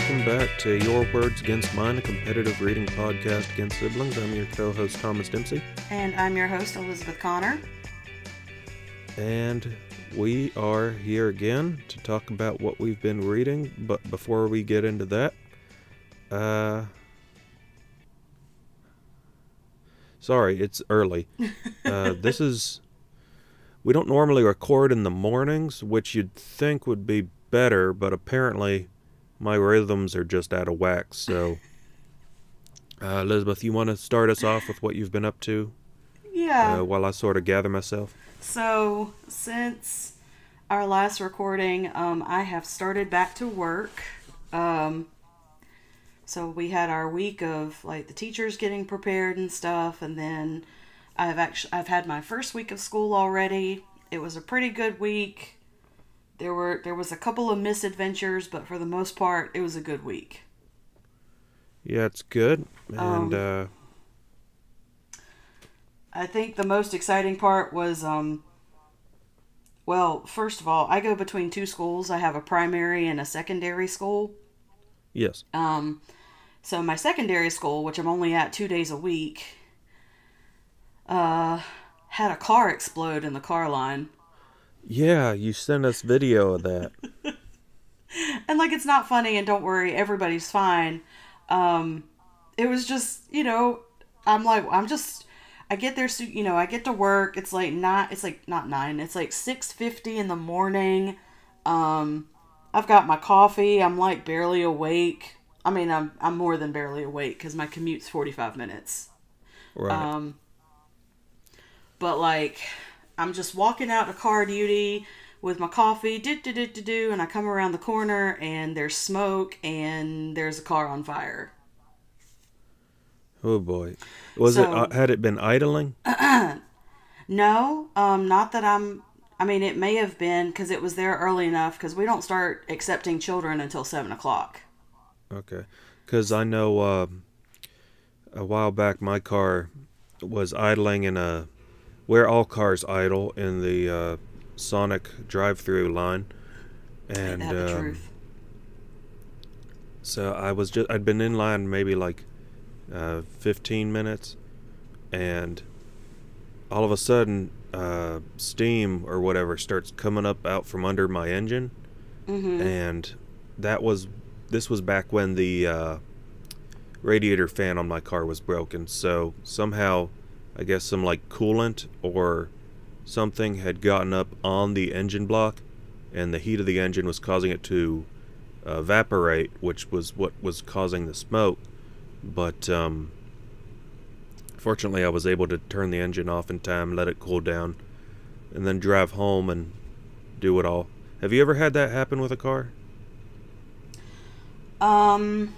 welcome back to Your Words Against Mine, a competitive reading podcast against siblings. I'm your co host, Thomas Dempsey. And I'm your host, Elizabeth Connor. And we are here again to talk about what we've been reading. But before we get into that, uh, sorry, it's early. Uh, this is. We don't normally record in the mornings, which you'd think would be better, but apparently my rhythms are just out of whack. So, uh, Elizabeth, you want to start us off with what you've been up to? Yeah. Uh, while I sort of gather myself. So, since our last recording, um, I have started back to work. Um, so we had our week of like the teachers getting prepared and stuff, and then I've actually I've had my first week of school already. It was a pretty good week. There were there was a couple of misadventures, but for the most part, it was a good week. Yeah, it's good. And Um, uh, I think the most exciting part was um well, first of all, I go between two schools. I have a primary and a secondary school. yes. Um so my secondary school, which I'm only at 2 days a week, uh had a car explode in the car line. Yeah, you sent us video of that. And like it's not funny and don't worry, everybody's fine. Um it was just, you know, I'm like I'm just I get there so you know, I get to work. It's like not it's like not 9. It's like 6:50 in the morning. Um I've got my coffee. I'm like barely awake. I mean, I'm I'm more than barely awake cuz my commute's 45 minutes. Right. Um, but like, I'm just walking out to car duty with my coffee, do do do do do, and I come around the corner and there's smoke and there's a car on fire. oh boy. Was it uh, had it been idling? No, um, not that I'm. I mean, it may have been because it was there early enough because we don't start accepting children until seven o'clock. Okay. Cuz I know uh, a while back my car was idling in a where all cars idle in the uh, Sonic drive-through line. And um, truth? So I was just I'd been in line maybe like uh, 15 minutes, and all of a sudden, uh, steam or whatever starts coming up out from under my engine, Mm-hmm. and that was this was back when the uh, radiator fan on my car was broken. So somehow, I guess some like coolant or something had gotten up on the engine block, and the heat of the engine was causing it to uh, evaporate, which was what was causing the smoke. But um, fortunately, I was able to turn the engine off in time, let it cool down, and then drive home and do it all. Have you ever had that happen with a car? Um,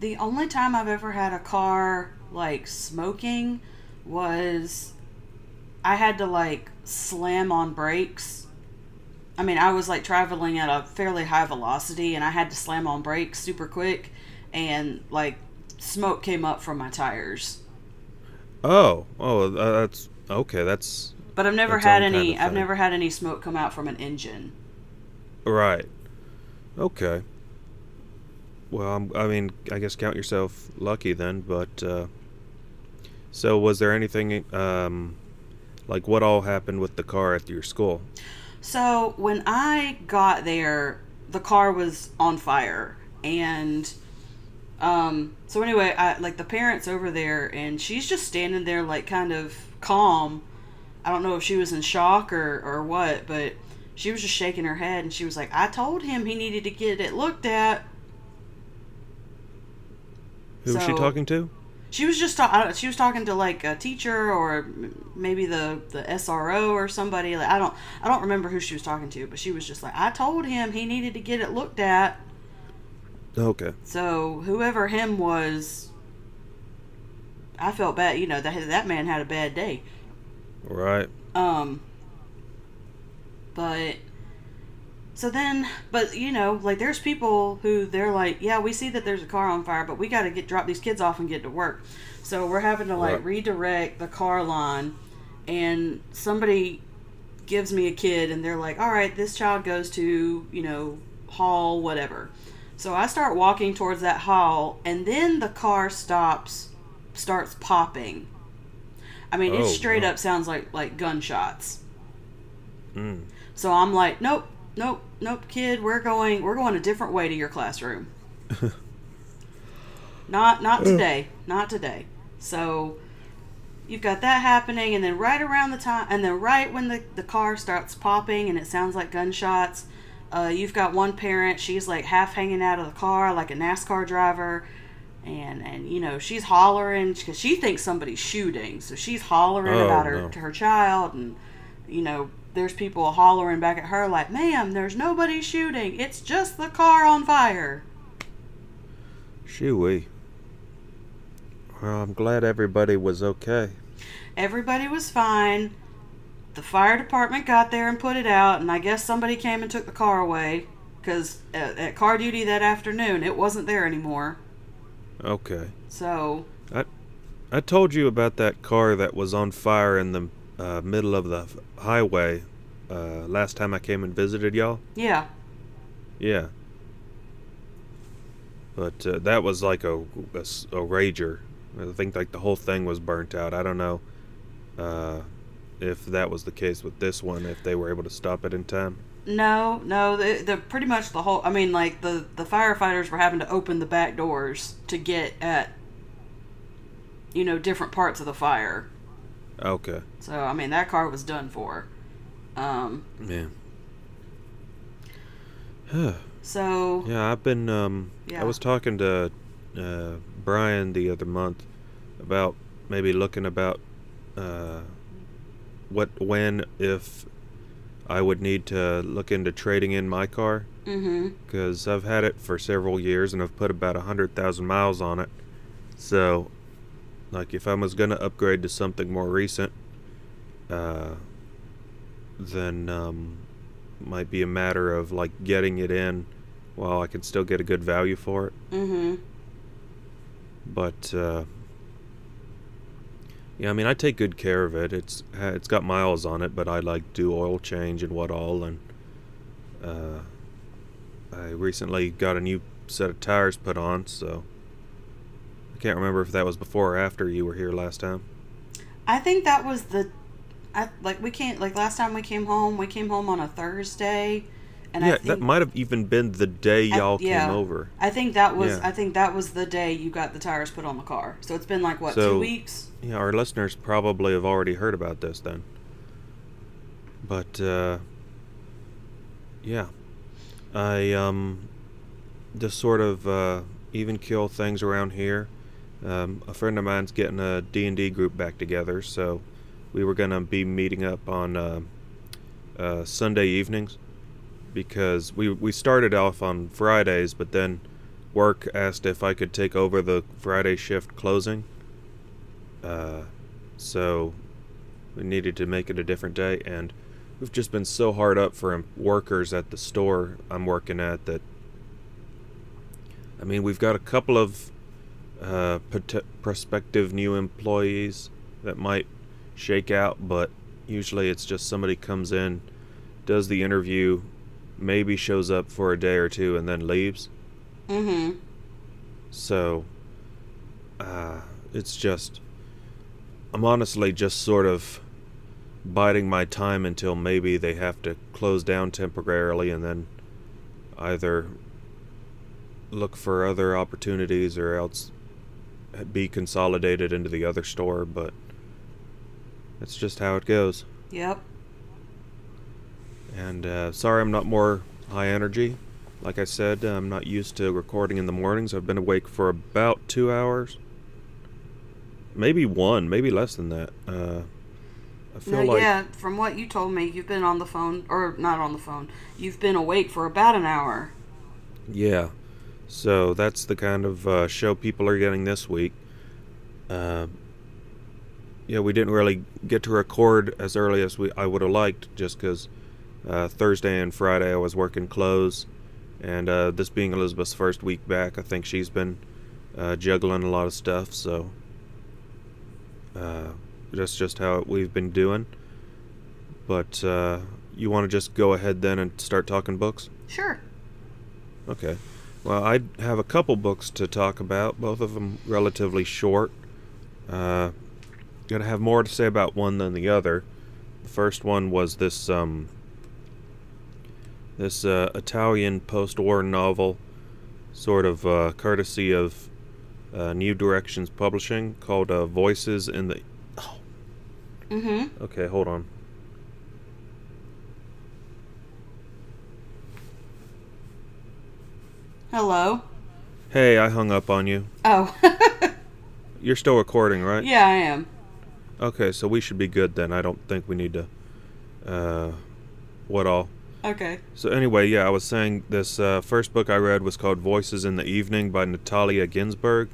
the only time I've ever had a car like smoking was I had to like slam on brakes. I mean, I was like traveling at a fairly high velocity and I had to slam on brakes super quick and like smoke came up from my tires. Oh, oh, uh, that's okay. That's But I've never had any kind of I've never had any smoke come out from an engine. right. Okay. Well, I'm, I mean, I guess count yourself lucky then. But uh, so, was there anything um, like what all happened with the car at your school? So when I got there, the car was on fire, and um, so anyway, I like the parents over there, and she's just standing there like kind of calm. I don't know if she was in shock or or what, but she was just shaking her head, and she was like, "I told him he needed to get it looked at." Who was she talking to? She was just ta- she was talking to like a teacher or maybe the the SRO or somebody. Like I don't I don't remember who she was talking to, but she was just like, "I told him he needed to get it looked at." Okay. So whoever him was, I felt bad. You know that that man had a bad day. Right. Um. But. So then, but you know, like there's people who they're like, yeah, we see that there's a car on fire, but we got to get drop these kids off and get to work. So we're having to like Right. redirect the car line, and somebody gives me a kid and they're like, all right, this child goes to, you know, hall, whatever. So I start walking towards that hall and then the car stops, starts popping. I mean, it Oh, straight no. up sounds like, like gunshots. Mm. So I'm like, nope, nope, nope, kid, we're going, we're going a different way to your classroom. not, not today, not today. So you've got that happening, and then right around the time, and then right when the the car starts popping and it sounds like gunshots, uh, you've got one parent. She's like half hanging out of the car, like a NASCAR driver. And, and you know she's hollering because she thinks somebody's shooting so she's hollering Oh, about her no. to her child and you know, there's people hollering back at her like, "Ma'am, there's nobody shooting. It's just the car on fire." Shooey. Well, I'm glad everybody was okay. Everybody was fine. The fire department got there and put it out, and I guess somebody came and took the car away because at, at car duty that afternoon, it wasn't there anymore. Okay. So, I, I told you about that car that was on fire in the uh, middle of the highway uh, last time I came and visited y'all. yeah, Yeah. But uh, that was like a a rager. I think like the whole thing was burnt out. I don't know uh, if that was the case with this one. If they were able to stop it in time. no, no, the, the pretty much the whole. I mean, like the the firefighters were having to open the back doors to get at, you know, different parts of the fire. Okay. So I mean that car was done for. Um, Yeah. so Yeah, I've been. Um, Yeah. I was talking to uh, Brian the other month about maybe looking about uh, what, when, if I would need to look into trading in my car mm-hmm. because I've had it for several years and I've put about a hundred thousand miles on it. So, like, if I was gonna upgrade to something more recent, uh, then um, might be a matter of like getting it in while I can still get a good value for it. Mm-hmm. But uh, yeah, I mean, I take good care of it. It's it's got miles on it, but I like do oil change and what all. And uh, I recently got a new set of tires put on, so I can't remember if that was before or after you were here last time. I think that was the, I like we can't like last time we came home. We came home on a Thursday, and yeah, I think that might have even been the day y'all yeah. came over. I think that was Yeah. I think that was the day you got the tires put on the car. So it's been like what So- two weeks? Yeah, our listeners probably have already heard about this then. But uh yeah. I um just sort of uh even kill things around here. Um a friend of mine's getting a D&D group back together, so we were going to be meeting up on uh, uh Sunday evenings because we we started off on Fridays, but then work asked if I could take over the Friday shift closing. Uh, so we needed to make it a different day, and we've just been so hard up for workers at the store I'm working at that. I mean, we've got a couple of uh, pot- prospective new employees that might shake out, but usually it's just somebody comes in, does the interview, maybe shows up for a day or two, and then leaves. Mm-hmm. So, uh, it's just. I'm honestly just sort of biding my time until maybe they have to close down temporarily and then either look for other opportunities or else be consolidated into the other store, but that's just how it goes. Yep. And uh, sorry I'm not more high energy. Like I said, I'm not used to recording in the mornings. I've been awake for about two hours. Maybe one, maybe less than that. Uh, I feel No, like yeah, from what you told me, you've been on the phone or not on the phone. You've been awake for about an hour. Yeah. So that's the kind of uh, show people are getting this week. Uh, yeah, we didn't really get to record as early as we I would have liked, just because uh, Thursday and Friday I was working close, and uh, this being Elizabeth's first week back, I think she's been uh, juggling a lot of stuff. So uh, that's just how we've been doing. But uh, you want to just go ahead then and start talking books? Sure. Okay. Well, I have a couple books to talk about, both of them relatively short. Uh, gonna have more to say about one than the other. The first one was this um, this uh, Italian post-war novel, sort of uh, courtesy of uh, New Directions Publishing, called uh, "Voices in the." Oh, Mm-hmm. okay, hold on. Hello. Hey, I hung up on you. Oh. You're still recording, right? yeah, I am. Okay, so we should be good then. I don't think we need to. Uh, what all? Okay. So anyway, yeah, I was saying this uh, first book I read was called Voices in the Evening by Natalia Ginzburg.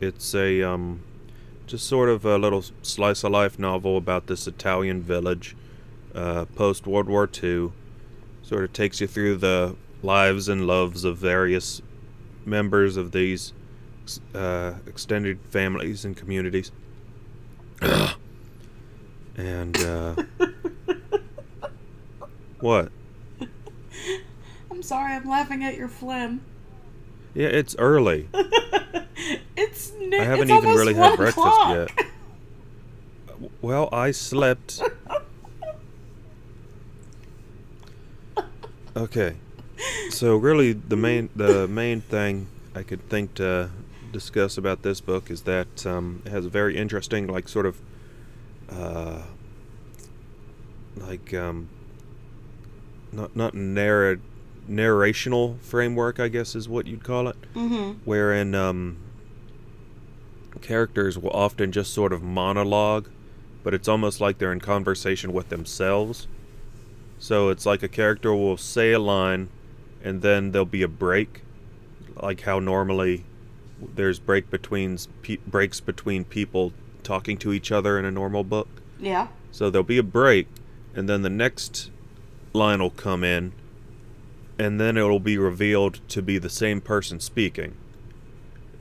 It's a um, just sort of a little slice of life novel about this Italian village, uh, post World War II. Sort of takes you through the lives and loves of various members of these uh, extended families and communities. and uh, what? I'm sorry, I'm laughing at your phlegm. Yeah, it's early. it's n- I haven't it's even really had breakfast o'clock. yet. Well, I slept. Okay. So really the main the main thing I could think to discuss about this book is that um, it has a very interesting like sort of uh, like um, not not narrat narrational framework I guess is what you'd call it Mm-hmm. wherein um, characters will often just sort of monologue, but it's almost like they're in conversation with themselves. So it's like a character will say a line, and then there'll be a break, like how normally there's break between pe- breaks between people talking to each other in a normal book. Yeah. So there'll be a break, and then the next line will come in, and then it'll be revealed to be the same person speaking.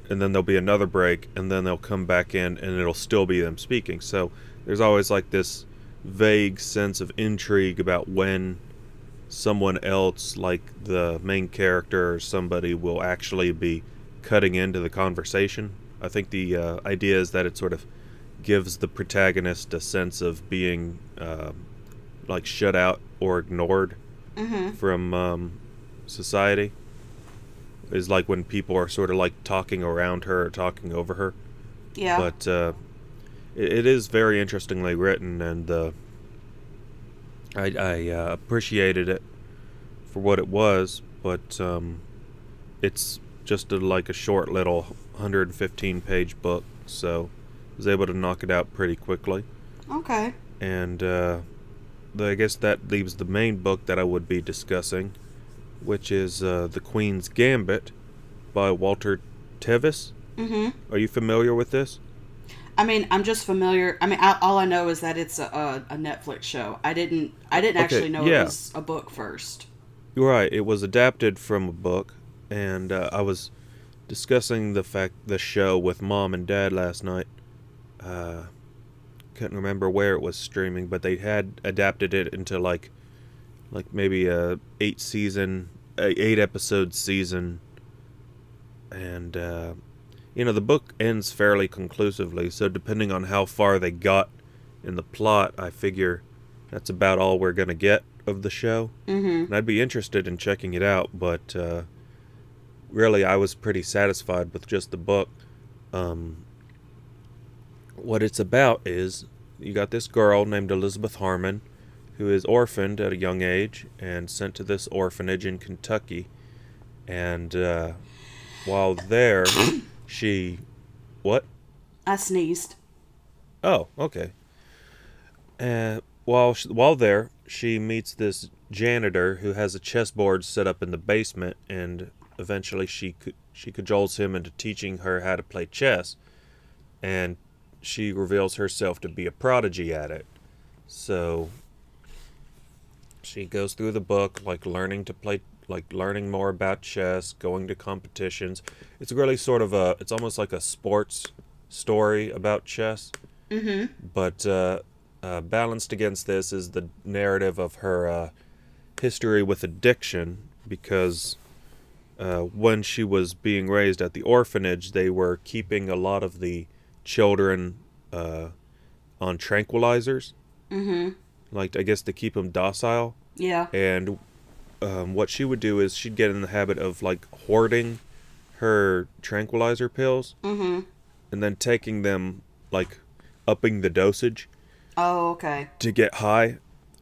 And then there'll be another break, and then they'll come back in, and it'll still be them speaking. So there's always like this vague sense of intrigue about when someone else, like the main character or somebody, will actually be cutting into the conversation. I think the uh, idea is that it sort of gives the protagonist a sense of being uh, like shut out or ignored Mm-hmm. from um, society. Is like when people are sort of like talking around her or talking over her. Yeah. But uh, it, it is very interestingly written, and uh, I, I uh, appreciated it for what it was. But um, it's just a, like a short little 115 page book, so I was able to knock it out pretty quickly. okay. And uh, the, I guess that leaves the main book that I would be discussing, which is uh, The Queen's Gambit by Walter Tevis. Mm-hmm. Are you familiar with this? I mean, I'm just familiar. I mean, I, all I know is that it's a, a, Netflix show. I didn't. I didn't Okay, actually know yeah. it was a book first. You're right. It was adapted from a book, and uh, I was discussing the fact the show with mom and dad last night. Uh, couldn't remember where it was streaming, but they had adapted it into like, like maybe a eight season, a eight episode season, and uh, you know the book ends fairly conclusively. So depending on how far they got in the plot, I figure that's about all we're gonna get of the show Mm-hmm. and I'd be interested in checking it out, but uh, really, I was pretty satisfied with just the book. Um, what it's about is you got this girl named Elizabeth Harmon who is orphaned at a young age and sent to this orphanage in Kentucky. And uh, while there, she. What? I sneezed. Oh, okay. And while sh- while there, she meets this janitor who has a chessboard set up in the basement, and eventually she she cajoles him into teaching her how to play chess, and she reveals herself to be a prodigy at it. So she goes through the book, like learning to play, like learning more about chess, going to competitions. It's really sort of a, it's almost like a sports story about chess Mm-hmm. but uh, uh, balanced against this is the narrative of her uh, history with addiction because uh, when she was being raised at the orphanage, they were keeping a lot of the children uh, on tranquilizers. Mm-hmm. Like, I guess to keep them docile. Yeah. And um, what she would do is she'd get in the habit of like hoarding her tranquilizer pills Mm-hmm. and then taking them, like upping the dosage Oh, okay. to get high.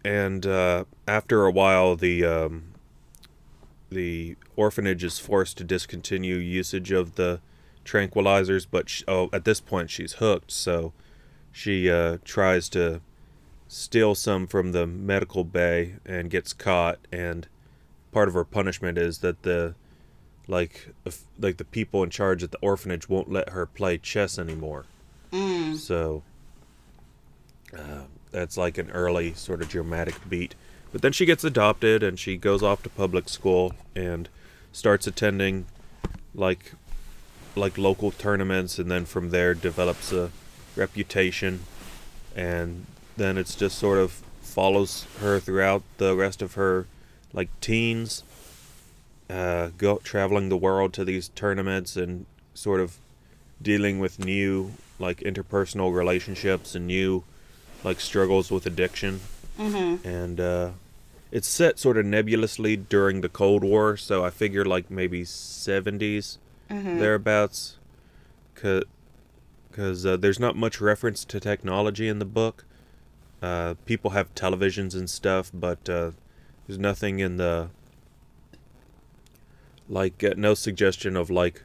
And uh, after a while, the um, the orphanage is forced to discontinue usage of the tranquilizers. But sh oh, at this point, she's hooked, so she uh, tries to steal some from the medical bay and gets caught. And part of her punishment is that the like if, like the people in charge at the orphanage won't let her play chess anymore. Mm. So uh, that's like an early sort of dramatic beat. But then she gets adopted and she goes off to public school and starts attending like like local tournaments and then from there develops a reputation and then it's just sort of follows her throughout the rest of her like teens uh, go traveling the world to these tournaments and sort of dealing with new like interpersonal relationships and new like struggles with addiction Mm-hmm. and uh, it's set sort of nebulously during the Cold War, so I figure like maybe 70s Mm-hmm. thereabouts, because uh, there's not much reference to technology in the book. Uh, people have televisions and stuff, but uh, there's nothing in the like uh, no suggestion of like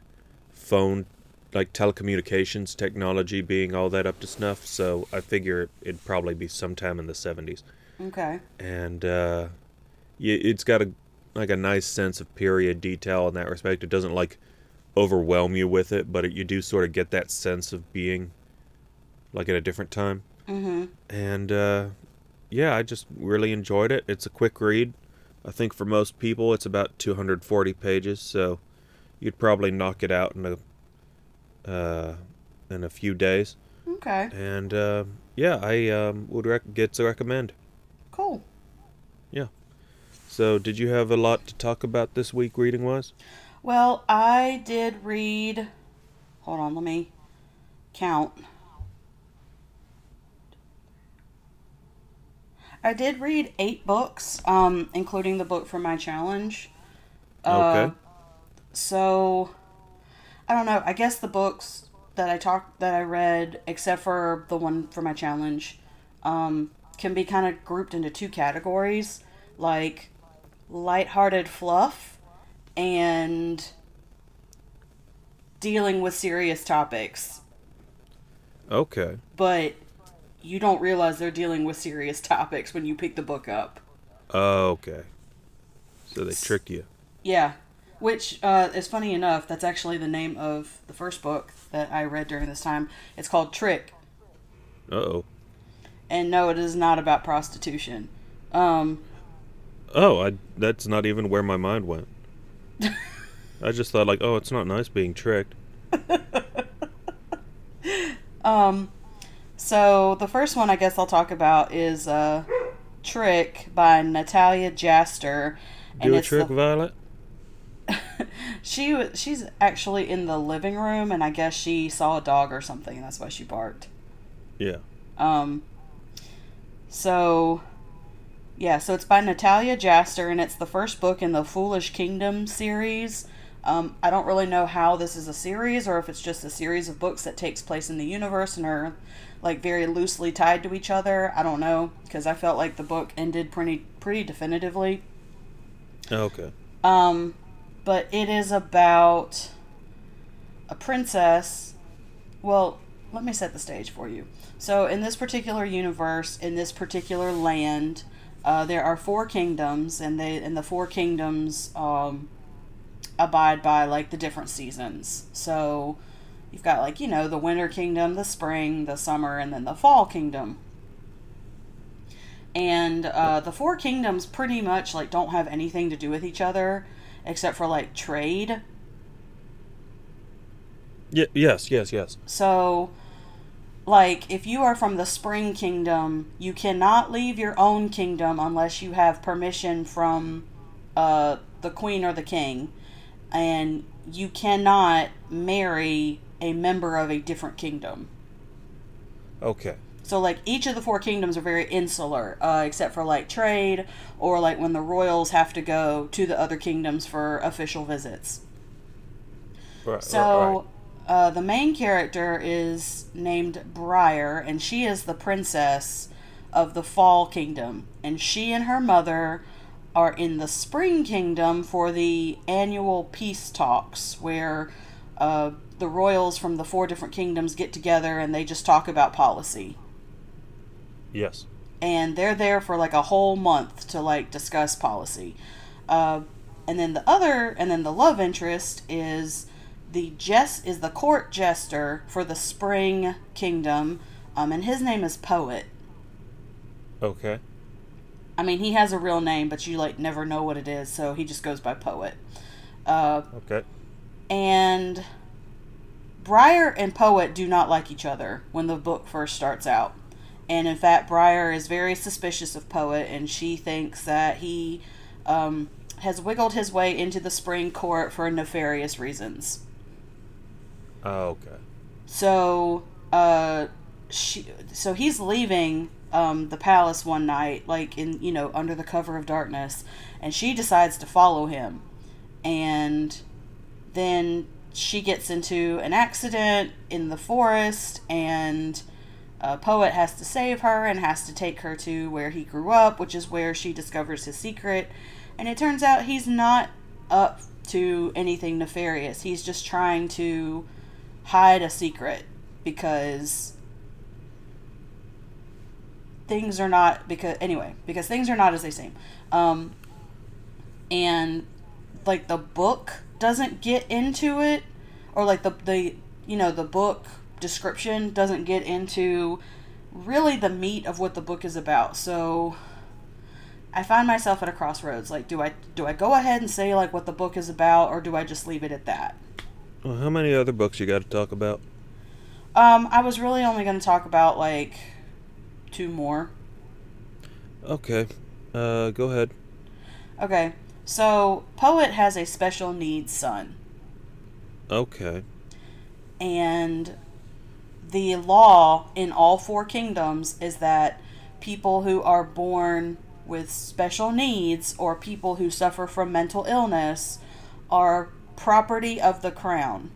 phone like telecommunications technology being all that up to snuff so i figure it'd probably be sometime in the 70s Okay. and uh yeah, it's got a like a nice sense of period detail in that respect it doesn't like overwhelm you with it but it, you do sort of get that sense of being like at a different time Mm-hmm. and uh yeah i just really enjoyed it it's a quick read i think for most people it's about 240 pages so you'd probably knock it out in a uh in a few days Okay. and uh yeah i um would rec- get to recommend Cool. Yeah. So, did you have a lot to talk about this week reading wise? Well, I did read. Hold on, let me count. I did read eight books, um, including the book for my challenge. Uh, Okay. So, I don't know. I guess the books that I talked that I read, except for the one for my challenge, um, can be kind of grouped into two categories, like lighthearted fluff and dealing with serious topics. Okay. But you don't realize they're dealing with serious topics when you pick the book up. Okay. So they trick you. Yeah. Which uh, is funny enough, that's actually the name of the first book that I read during this time. It's called Trick. Uh oh. And no, it is not about prostitution. Um, Oh, I that's not even where my mind went. I just thought like, oh, it's not nice being tricked. um, so the first one I guess I'll talk about is uh, Trick by Natalia Jaster. Do a trick, the- Violet. she she's actually in the living room, and I guess she saw a dog or something, and that's why she barked. Yeah. Um, so, yeah, so it's by Natalia Jaster, and it's the first book in the Foolish Kingdom series. Um, I don't really know how this is a series, or if it's just a series of books that takes place in the universe and are like very loosely tied to each other. I don't know because I felt like the book ended pretty pretty definitively. Okay. Um, but it is about a princess. Well, let me set the stage for you. So, in this particular universe, in this particular land, uh, there are four kingdoms, and they and the four kingdoms um, abide by like the different seasons. So, you've got like you know the winter kingdom, the spring, the summer, and then the fall kingdom and uh, the four kingdoms pretty much like don't have anything to do with each other except for like trade Yeah. Yes. Yes. Yes. so like if you are from the spring kingdom you cannot leave your own kingdom unless you have permission from uh, the queen or the king and you cannot marry a member of a different kingdom Okay. so like each of the four kingdoms are very insular uh, except for like trade or like when the royals have to go to the other kingdoms for official visits Right. so, uh, the main character is named Briar, and she is the princess of the Fall Kingdom. And she and her mother are in the Spring Kingdom for the annual peace talks, where uh, the royals from the four different kingdoms get together and they just talk about policy. yes. And they're there for like a whole month to like discuss policy. Uh, and then the other, and then the love interest is the jest is the court jester for the Spring Kingdom, um, and his name is Poet. Okay. I mean, he has a real name, but you like never know what it is, so he just goes by Poet. Uh, Okay. and Briar and Poet do not like each other when the book first starts out. And in fact, Briar is very suspicious of Poet, and she thinks that he um, has wiggled his way into the Spring Court for nefarious reasons. Oh, okay. So, uh, she, so he's leaving um, the palace one night, like in you know under the cover of darkness, and she decides to follow him, and then she gets into an accident in the forest, and a poet has to save her and has to take her to where he grew up, which is where she discovers his secret, and it turns out he's not up to anything nefarious. He's just trying to hide a secret because things are not because anyway because things are not as they seem. Um and like the book doesn't get into it or like the the you know the book description doesn't get into really the meat of what the book is about. So i find myself at a crossroads. Like do i do i go ahead and say like what the book is about or do i just leave it at that? Well, how many other books you got to talk about? Um, I was really only going to talk about like two more. Okay. Uh, go ahead. Okay, so Poet has a special needs son, Okay. and the law in all four kingdoms is that people who are born with special needs or people who suffer from mental illness are property of the crown.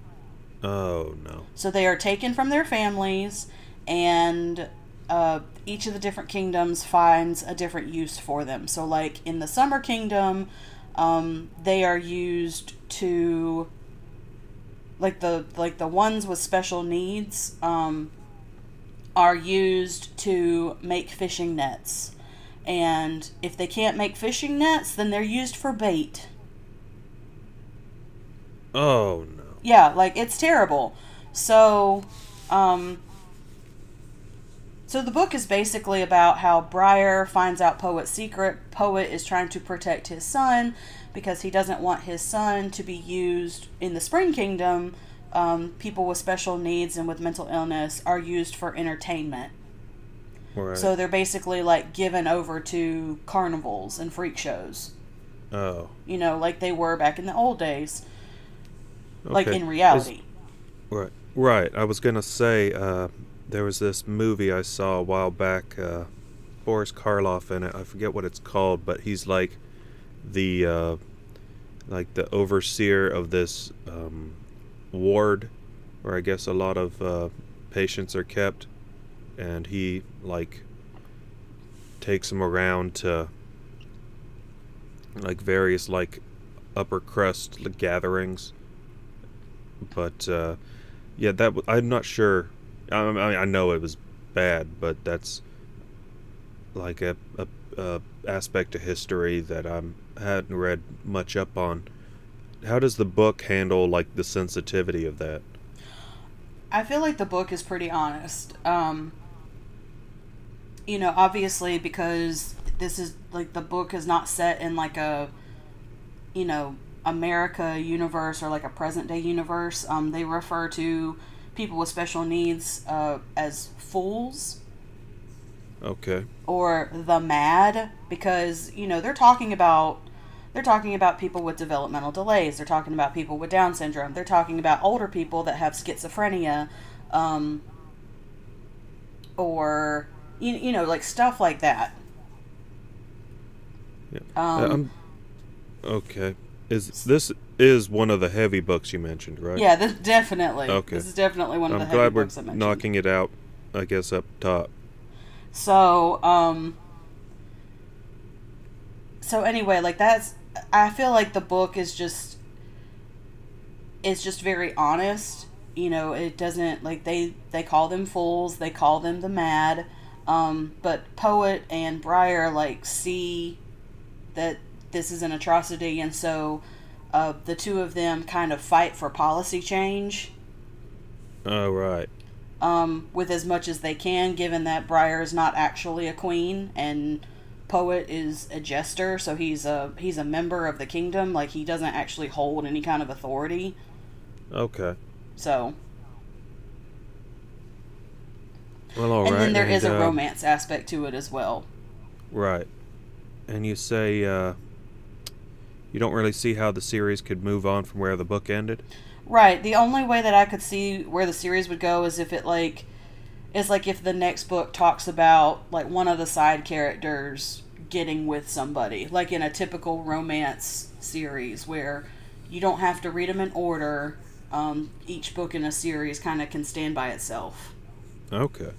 Oh no. So they are taken from their families, and uh, each of the different kingdoms finds a different use for them. So, like in the Summer Kingdom, um, they are used to, like the like the ones with special needs, um, are used to make fishing nets. And if they can't make fishing nets, then they're used for bait. Oh no. yeah like it's terrible so um so the book is basically about how Briar finds out Poet's secret. Poet is trying to protect his son because he doesn't want his son to be used in the Spring Kingdom. Um, people with special needs and with mental illness are used for entertainment. Right. So they're basically like given over to carnivals and freak shows. oh. You know, like they were back in the old days, like in reality. Is- right. Right. I was gonna say. Uh, there was this movie I saw a while back. Uh, Boris Karloff in it. I forget what it's called, but he's like the uh, like the overseer of this um, ward, where I guess a lot of uh, patients are kept, and he like takes them around to like various like upper crust gatherings. But uh, yeah, that w- I'm not sure. I, mean, I know it was bad, but that's like a, a, a aspect of history that I hadn't read much up on. How does the book handle like the sensitivity of that? I feel like the book is pretty honest. Um, you know, obviously because this is like the book is not set in like a, you know, America universe or like a present day universe. Um, they refer to people with special needs uh, as fools Okay. or the mad because you know they're talking about they're talking about people with developmental delays they're talking about people with down syndrome they're talking about older people that have schizophrenia um, or you, you know like stuff like that Yeah. um, okay. Is this is one of the heavy books you mentioned, right? yeah this definitely Okay. this is definitely one of I'm the heavy books I mentioned. knocking it out. I guess up top. So, um so anyway, like that's I feel like the book is just it's just very honest. You know, it doesn't like they they call them fools, they call them the mad. Um but Poet and Briar like see that this is an atrocity and so uh, the two of them kind of fight for policy change Oh right. um, with as much as they can, given that Briar is not actually a queen and Poet is a jester, so he's a he's a member of the kingdom. Like he doesn't actually hold any kind of authority. Okay. So, Well, all right. and then there is a uh, romance aspect to it as well. Right. And you say uh, you don't really see how the series could move on from where the book ended. Right. The only way that I could see where the series would go is if it like is like if the next book talks about like one of the side characters getting with somebody, like in a typical romance series where you don't have to read them in order. Um, each book in a series kind of can stand by itself. Okay.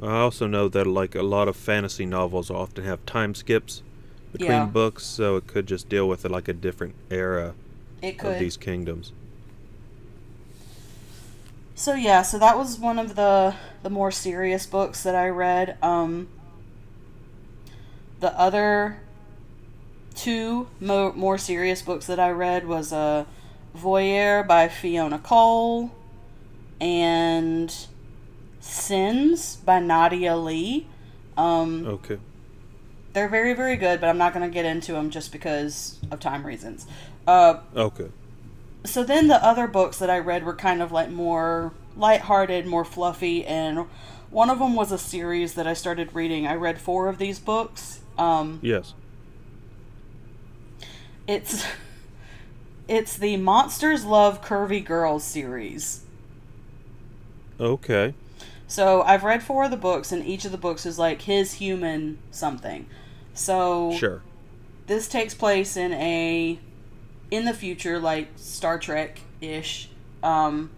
I also know that like a lot of fantasy novels often have time skips between Yeah. books, so it could just deal with it like a different era of these kingdoms. So yeah, so that was one of the the more serious books that I read. Um, the other two mo- more serious books that I read was uh, Voyeur by Fiona Cole and Sins by Nadia Lee. Um, Okay. They're very very good, but I'm not going to get into them just because of time reasons. Uh, Okay. so then the other books that I read were kind of like more lighthearted, more fluffy, and one of them was a series that I started reading. I read four of these books. Um, Yes. it's it's the Monsters Love Curvy Girls series. Okay. So I've read four of the books, and each of the books is like his human something. So Sure. this takes place in a in the future like star trek ish um,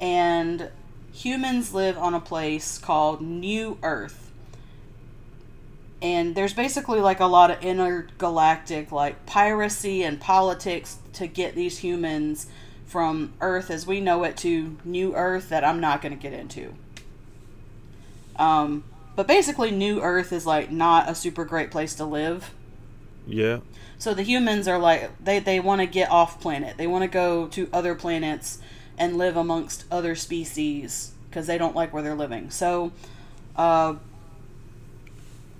and humans live on a place called new earth and there's basically like a lot of intergalactic like piracy and politics to get these humans from earth as we know it to new earth that i'm not going to get into um, but basically new earth is like not a super great place to live Yeah. so the humans are like they they want to get off planet. They want to go to other planets and live amongst other species because they don't like where they're living. So uh,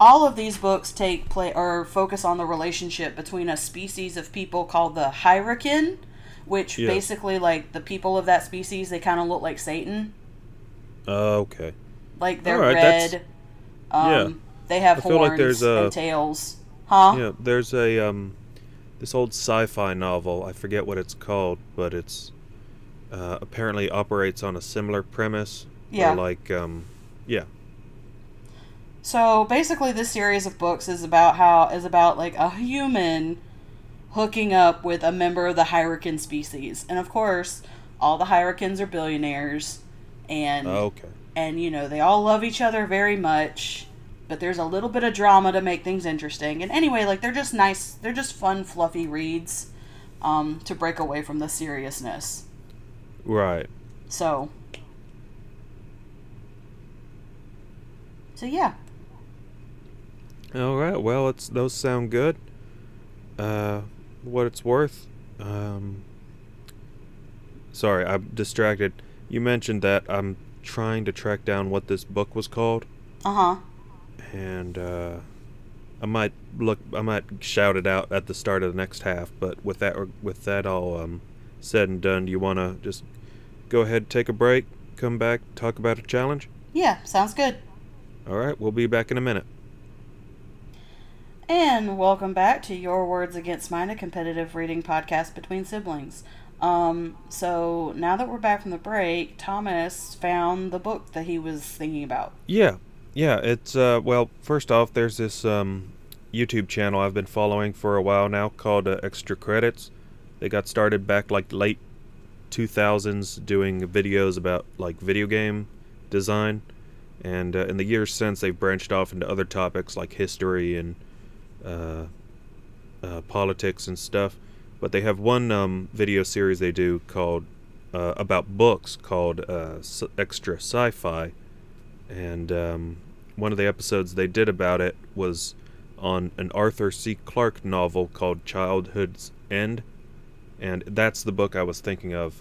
all of these books take play or focus on the relationship between a species of people called the Hyreken, which Yeah. basically like the people of that species they kind of look like Satan. Uh, okay. Like they're that's- red. Um, yeah. They have I feel like horns there's a- and tails. Huh? Yeah. There's a um, this old sci-fi novel. I forget what it's called, but it's uh, apparently operates on a similar premise. Yeah. like um, yeah. So basically, this series of books is about how is about like a human hooking up with a member of the Hyreken species, and of course, all the Hyrekens are billionaires, and Okay. And you know they all love each other very much. But there's a little bit of drama to make things interesting. And anyway, like they're just nice, they're just fun, fluffy reads um, to break away from the seriousness. Right. So, so yeah. All right. Well, it's those sound good. Uh, what it's worth. Um, sorry, I'm distracted. You mentioned that I'm trying to track down what this book was called, Uh huh. and uh, I might look. I might shout it out at the start of the next half. But with that, with that all um, said and done, do you want to just go ahead, take a break, come back, talk about a challenge? Yeah, sounds good. All right, we'll be back in a minute. And welcome back to Your Words Against Mine, a competitive reading podcast between siblings. Um, so now that we're back from the break, Thomas found the book that he was thinking about. Yeah, yeah. It's uh, well, first off, there's this um, YouTube channel I've been following for a while now called uh, Extra Credits. They got started back like late 2000s doing videos about like video game design, and uh, in the years since they've branched off into other topics like history and uh, uh, politics and stuff. But they have one um, video series they do called uh, about books called uh, S- Extra Sci-Fi, and um, one of the episodes they did about it was on an Arthur C. Clarke novel called Childhood's End, and that's the book I was thinking of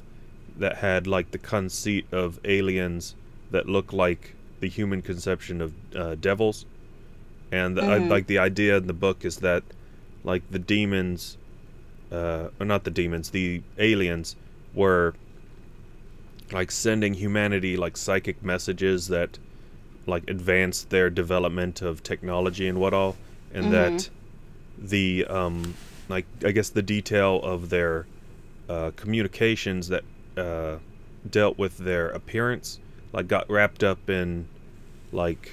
that had like the conceit of aliens that look like the human conception of uh, devils and the, I, Mhm. like the idea in the book is that like the demons uh, or not the demons the aliens were like sending humanity like psychic messages that like advanced their development of technology and what all and Mhm. that the um like i guess the detail of their uh, communications that uh, dealt with their appearance like got wrapped up in like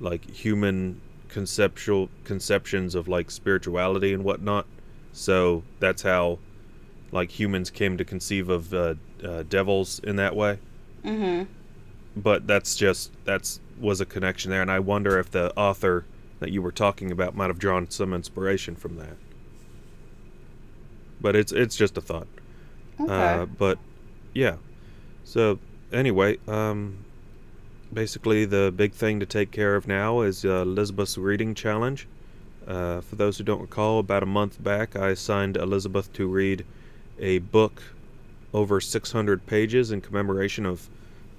like human conceptual conceptions of like spirituality and whatnot so that's how like humans came to conceive of uh, uh, devils in that way Mm-hmm. but that's just that's was a connection there and i wonder if the author that you were talking about might have drawn some inspiration from that but it's it's just a thought Okay. uh, but yeah. So anyway, um, basically the big thing to take care of now is uh, Elizabeth's reading challenge. Uh, for those who don't recall, about a month back, I assigned Elizabeth to read a book over 600 pages in commemoration of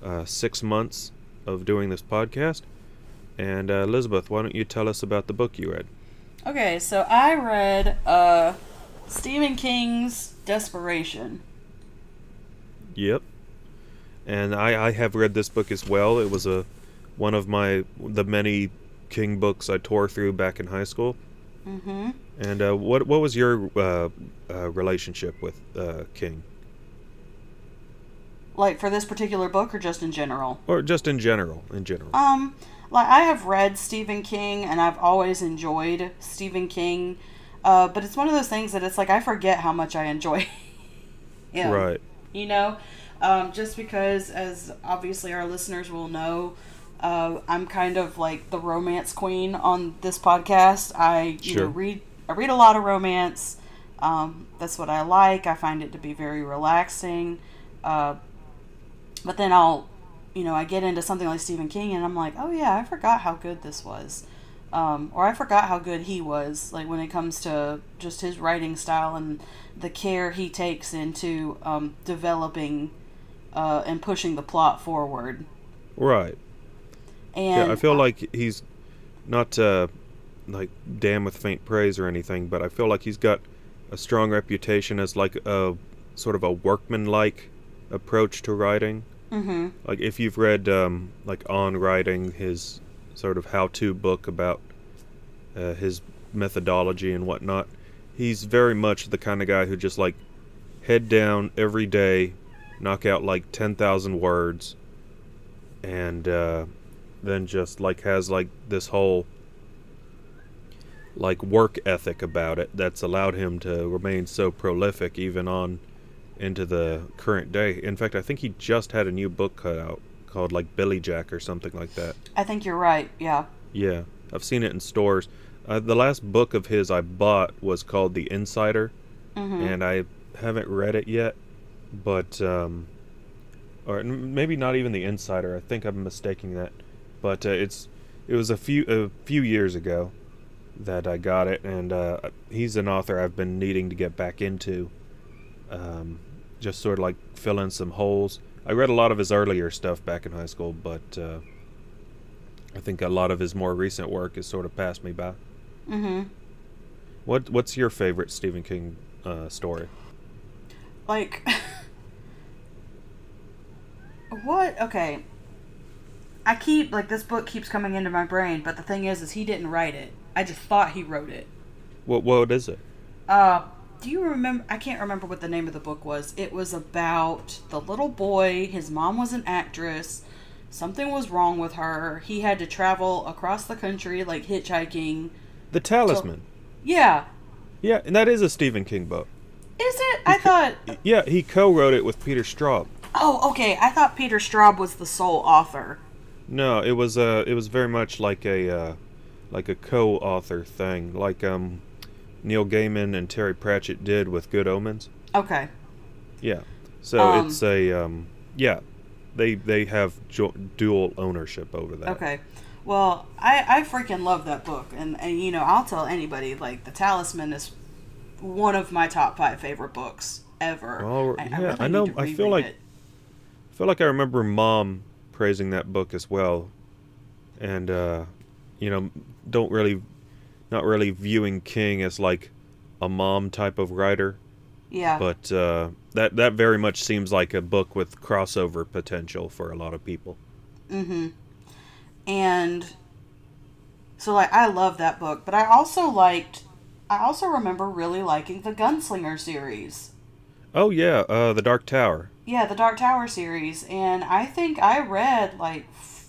uh, six months of doing this podcast. And uh, Elizabeth, why don't you tell us about the book you read? Okay, so I read uh, Stephen King's Desperation. Yep. And I, I have read this book as well. It was a one of my the many King books I tore through back in high school. Mm-hmm. And uh, what what was your uh, uh, relationship with uh, King, Like for this particular book or just in general? or just in general? In general. Um, like I have read Stephen King and I've always enjoyed Stephen King, uh, but it's one of those things that it's like I forget how much I enjoy him. Right. You know, um, just because, as obviously our listeners will know, uh, I'm kind of like the romance queen on this podcast. I you know read I read a lot of romance. Um, that's what I like. I find it to be very relaxing. Uh, but then I'll, you know, I get into something like Stephen King, and I'm like, oh yeah, I forgot how good this was, um, or I forgot how good he was. Like when it comes to just his writing style and the care he takes into um, developing uh, and pushing the plot forward. Right. And yeah, I feel like he's not uh, like damn with faint praise or anything, but I feel like he's got a strong reputation as like a sort of a workman-like approach to writing. hmm Like if you've read um, like on writing his sort of how-to book about uh, his methodology and whatnot, he's very much the kind of guy who just like head down every day, knock out like ten thousand words, and uh, then just like has like this whole like work ethic about it that's allowed him to remain so prolific even on into the current day. In fact, I think he just had a new book cut out called like Billy Jack or something like that. I think you're right. Yeah. Yeah, I've seen it in stores. Uh, the last book of his I bought was called The Insider, hmm and I haven't read it yet, but um, or maybe not even The Insider. I think I'm mistaking that, but uh, it's it was a few a few years ago that I got it, and uh, he's an author I've been needing to get back into. Um, just sort of like fill in some holes. I read a lot of his earlier stuff back in high school, but uh, I think a lot of his more recent work has sort of passed me by. hmm What What's your favorite Stephen King uh, story? Like, What? Okay. I keep like this book keeps coming into my brain, but the thing is, is he didn't write it. I just thought he wrote it. What what is it? Uh, do you remember? I can't remember what the name of the book was. It was about the little boy. His mom was an actress. Something was wrong with her. He had to travel across the country, like hitchhiking. The Talisman. Yeah. Yeah, and that is a Stephen King book. Is it? I thought. Yeah, he co-wrote it with Peter Straub. Oh, okay. I thought Peter Straub was the sole author. No, it was uh it was very much like a uh, like a co-author thing, like um Neil Gaiman and Terry Pratchett did with Good Omens. Okay. Yeah. So Um, it's a um yeah, they they have jo- dual ownership over that. Okay. Well, I, I freaking love that book. And, and, you know, I'll tell anybody, like, The Talisman is one of my top five favorite books ever. Oh, I, yeah, really I know- I feel like- it. I feel like I remember mom praising that book as well, and uh, you know, don't really, not really viewing King as like a mom type of writer, Yeah. but uh, that that very much seems like a book with crossover potential for a lot of people. Mm-hmm. And so like I love that book, but I also liked I also remember really liking the Gunslinger series. Oh yeah, uh, the Dark Tower. Yeah, the Dark Tower series, and I think I read like f-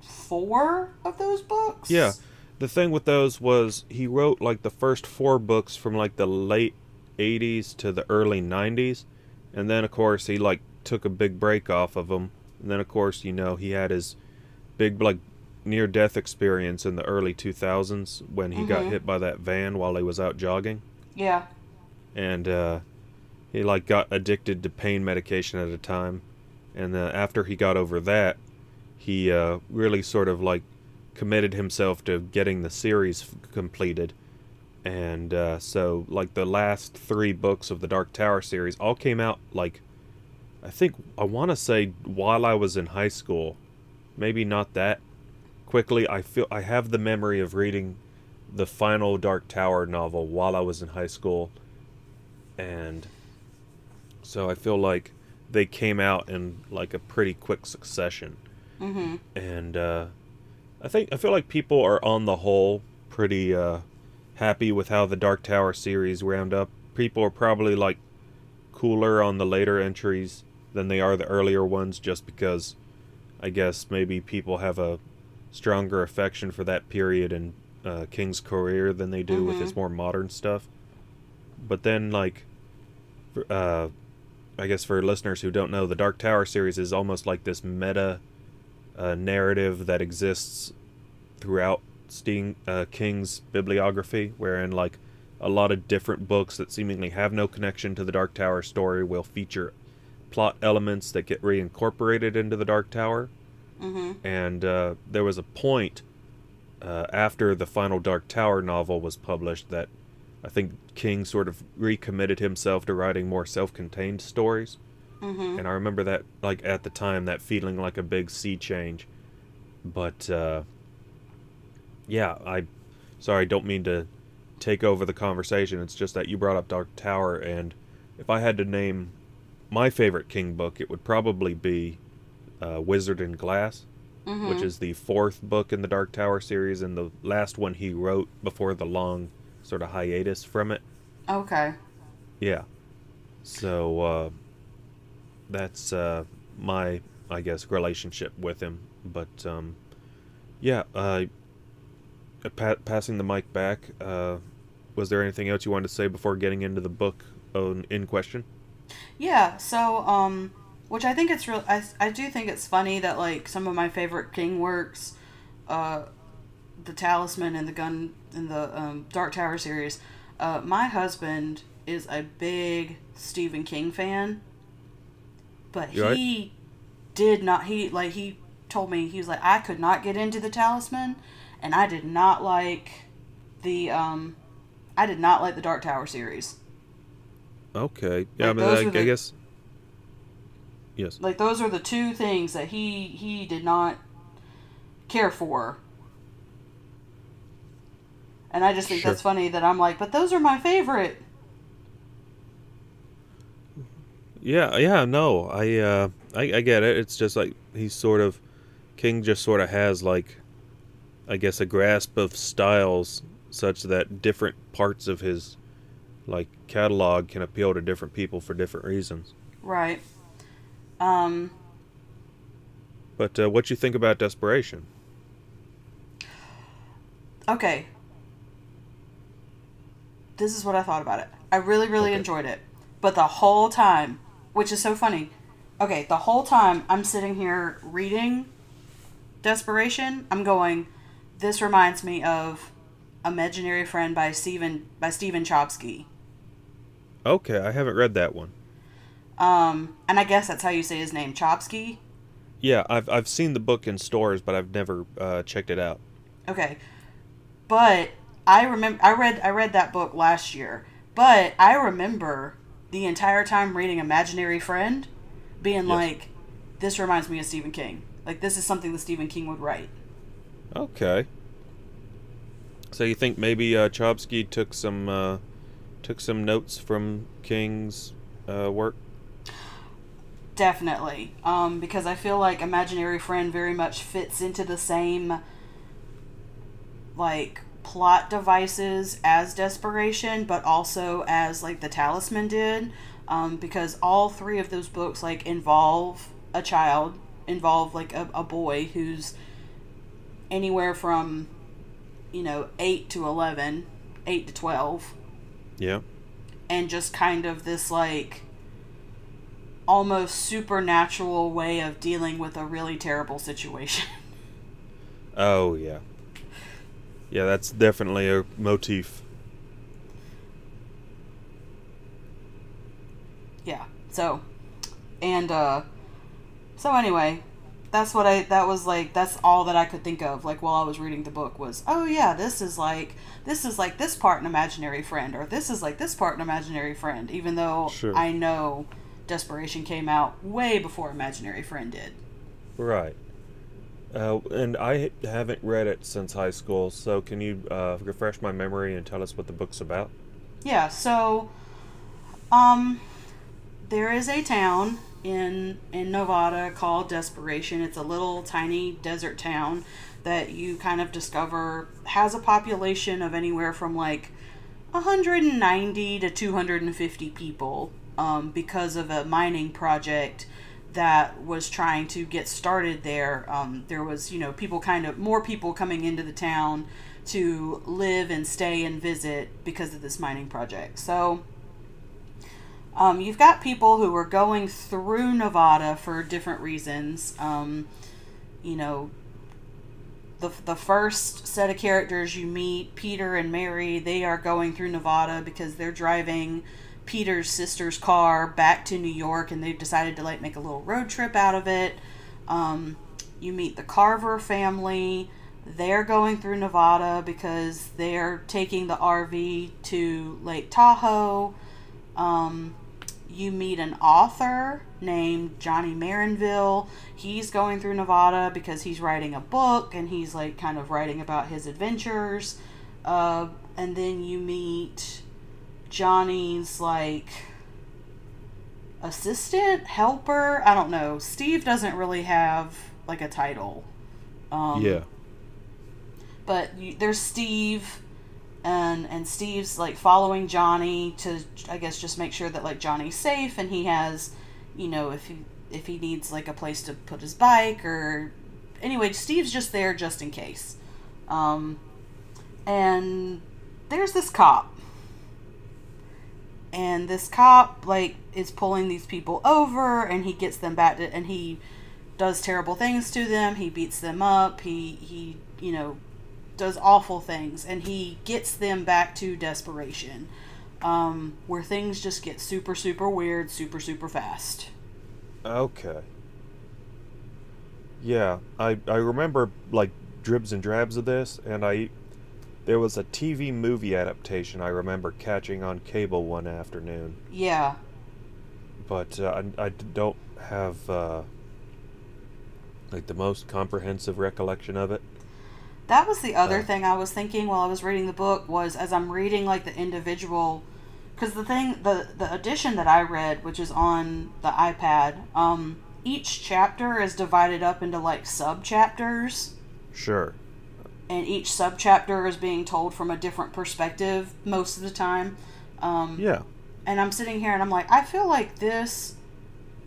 four of those books. Yeah, the thing with those was he wrote like the first four books from like the late 80s to the early 90s and then of course he like took a big break off of them and then of course you know he had his big like near death experience in the early 2000s when he got Mhm. hit by that van while he was out jogging Yeah. and uh he like got addicted to pain medication at a time. And uh, after he got over that he uh really sort of like committed himself to getting the series f- completed. And uh, so like the last three books of the dark tower series all came out like i think i want to say while i was in high school. Maybe not that quickly. I feel i have the memory of reading the final dark tower novel while i was in high school. And so i feel like they came out in like a pretty quick succession Mm-hmm. and uh, I think I feel like people are on the whole pretty uh, happy with how the Dark Tower series wound up. People are probably like cooler on the later entries than they are the earlier ones, just because I guess maybe people have a stronger affection for that period in uh, King's career than they do with his more modern stuff. But then, like, uh, I guess for listeners who don't know, the Dark Tower series is almost like this meta uh, narrative that exists throughout Sting, uh, King's bibliography, wherein like a lot of different books that seemingly have no connection to the Dark Tower story will feature plot elements that get reincorporated into the Dark Tower. Mm-hmm. And uh, there was a point uh, after the final Dark Tower novel was published that I think King sort of recommitted himself to writing more self-contained stories. Mm-hmm. And I remember that, like, at the time, that feeling like a big sea change. But, uh, yeah, I, sorry, don't mean to take over the conversation. It's just that you brought up Dark Tower, and if I had to name my favorite King book, it would probably be uh, Wizard in Glass, Mm-hmm. which is the fourth book in the Dark Tower series and the last one he wrote before the long sort of hiatus from it. Okay. Yeah. So uh, that's uh, my, I guess, relationship with him. But um, yeah, uh, pa- passing the mic back. Uh, was there anything else you wanted to say before getting into the book in question? Yeah, so um which I think it's real I, I do think it's funny that like some of my favorite King works uh the Talisman and the Gun in the um, Dark Tower series. Uh my husband is a big Stephen King fan. But You right? he did not he like he told me he was like I could not get into the Talisman and I did not like the um I did not like the Dark Tower series. Okay. Yeah, Like, I mean, I, were I guess. Yes. like those are the two things that he he did not care for and i just think Sure. that's funny that i'm like but those are my favorite Yeah, yeah, no, I uh, I, I get it. It's just like he's sort of King just sort of has like I guess a grasp of styles such that different parts of his like catalog can appeal to different people for different reasons. Right. Um But uh, what you think about Desperation? okay. This is what I thought about it. I really, really Okay. enjoyed it. But the whole time, which is so funny, okay, the whole time I'm sitting here reading Desperation, I'm going, this reminds me of Imaginary Friend by Stephen by Stephen Chbosky. Okay, I haven't read that one. Um, and I guess that's how you say his name, Chbosky. Yeah, I've I've seen the book in stores, but I've never uh, checked it out. Okay. But I remember I read I read that book last year. But I remember the entire time reading Imaginary Friend being Yes. like this reminds me of Stephen King. Like this is something that Stephen King would write. Okay. So you think maybe uh, Chomsky took some uh, took some notes from King's uh, work? Definitely. Um, because I feel like Imaginary Friend very much fits into the same like plot devices as Desperation, but also as like the Talisman did. Um, because all three of those books like involve a child, involve like a, a boy who's anywhere from you know, eight to eleven, eight to twelve Yeah. and just kind of this like almost supernatural way of dealing with a really terrible situation. Oh yeah. Yeah, that's definitely a motif. yeah. So and uh so anyway, that's what I that was like that's all that I could think of like while I was reading the book was, "Oh yeah, this is like this is like this part an Imaginary Friend or this is like this part an Imaginary Friend," even though Sure. I know Desperation came out way before Imaginary Friend did. Right. Uh, and I haven't read it since high school, so can you uh, refresh my memory and tell us what the book's about? Yeah, so um there is a town in in Nevada called Desperation. It's a little tiny desert town that you kind of discover has a population of anywhere from like 190 to 250 people um, because of a mining project that was trying to get started there. Um, there was, you know, people kind of more people coming into the town to live and stay and visit because of this mining project. So, um, you've got people who are going through Nevada for different reasons. Um, you know, the, the first set of characters you meet, Peter and Mary, they are going through Nevada because they're driving Peter's sister's car back to New York and they've decided to like make a little road trip out of it. Um, you meet the Carver family. They're going through Nevada because they're taking the RV to Lake Tahoe. Um, you meet an author named Johnny Marinville. He's going through Nevada because he's writing a book and he's like kind of writing about his adventures. Uh, and then you meet Johnny's like assistant, helper. I don't know. Steve doesn't really have like a title. Um, yeah. but you, there's Steve, and and Steve's like following Johnny to I guess just make sure that like Johnny's safe and he has, you know, if he if he needs like a place to put his bike or anyway, Steve's just there just in case. Um, and there's this cop. And this cop like is pulling these people over and he gets them back to and he does terrible things to them. He beats them up. He he you know does awful things and he gets them back to desperation um, where things just get super super weird super super fast Okay. Yeah, I I remember like dribs and drabs of this, and I there was a TV movie adaptation I remember catching on cable one afternoon, yeah but uh, I I don't have uh, like the most comprehensive recollection of it. that was the other Uh. thing i was thinking while i was reading the book was as i'm reading like the individual because the thing the the edition that i read which is on the ipad um each chapter is divided up into like sub chapters, Sure. And each sub chapter is being told from a different perspective most of the time. Um, Yeah. and I'm sitting here and I'm like, I feel like this,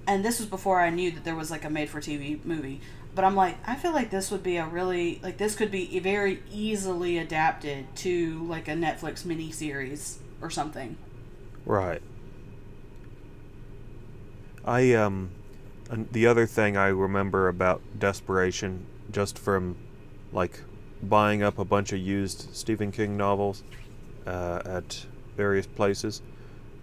and this was before I knew that there was like a made for TV movie. But I'm like, I feel like this would be a really like this could be very easily adapted to like a Netflix miniseries or something. Right. I um the other thing I remember about Desperation just from like buying up a bunch of used Stephen King novels uh, at various places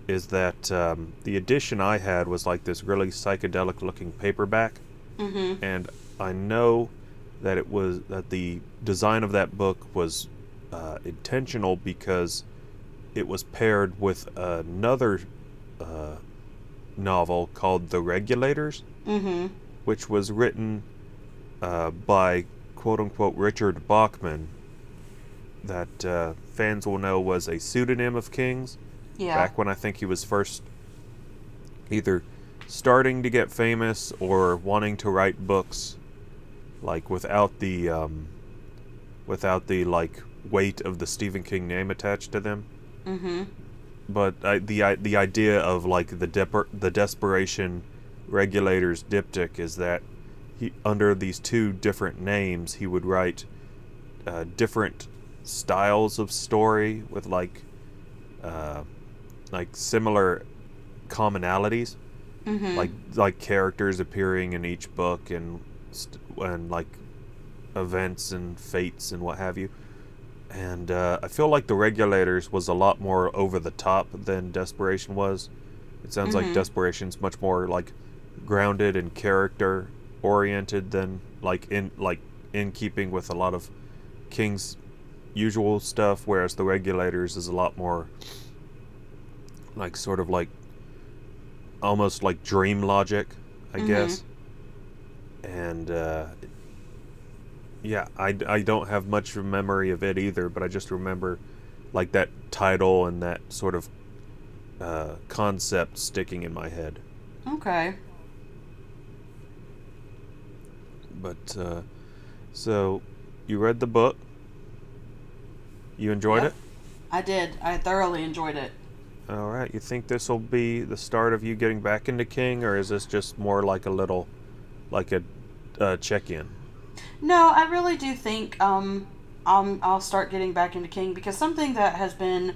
is that um, the edition I had was like this really psychedelic looking paperback Mm-hmm. and I know that it was that the design of that book was uh, intentional because it was paired with another uh, novel called The Regulators, Mm-hmm. which was written uh, by quote unquote Richard Bachman, that uh, fans will know was a pseudonym of King's Yeah. back when I think he was first either starting to get famous or wanting to write books like without the um, without the like weight of the Stephen King name attached to them. Mm-hmm. But I, the the idea of like the dep- the desperation regulators diptych is that he under these two different names he would write uh, different styles of story with like uh, like similar commonalities Mm-hmm. like like characters appearing in each book and st- and like events and fates and what have you and uh, I feel like the regulators was a lot more over the top than desperation was it sounds like Mhm. desperation's much more like grounded in character oriented than like in like in keeping with a lot of king's usual stuff whereas the regulators is a lot more like sort of like almost like dream logic, I Mhm. guess. And uh, yeah, I, I don't have much memory of it either, but I just remember like that title and that sort of uh, concept sticking in my head. Okay. But uh, so you read the book, you enjoyed Yep. it. I did. I thoroughly enjoyed it. All right, you think this will be the start of you getting back into King, or is this just more like a little, like a uh, check-in? No, I really do think um, um, I'll start getting back into King because something that has been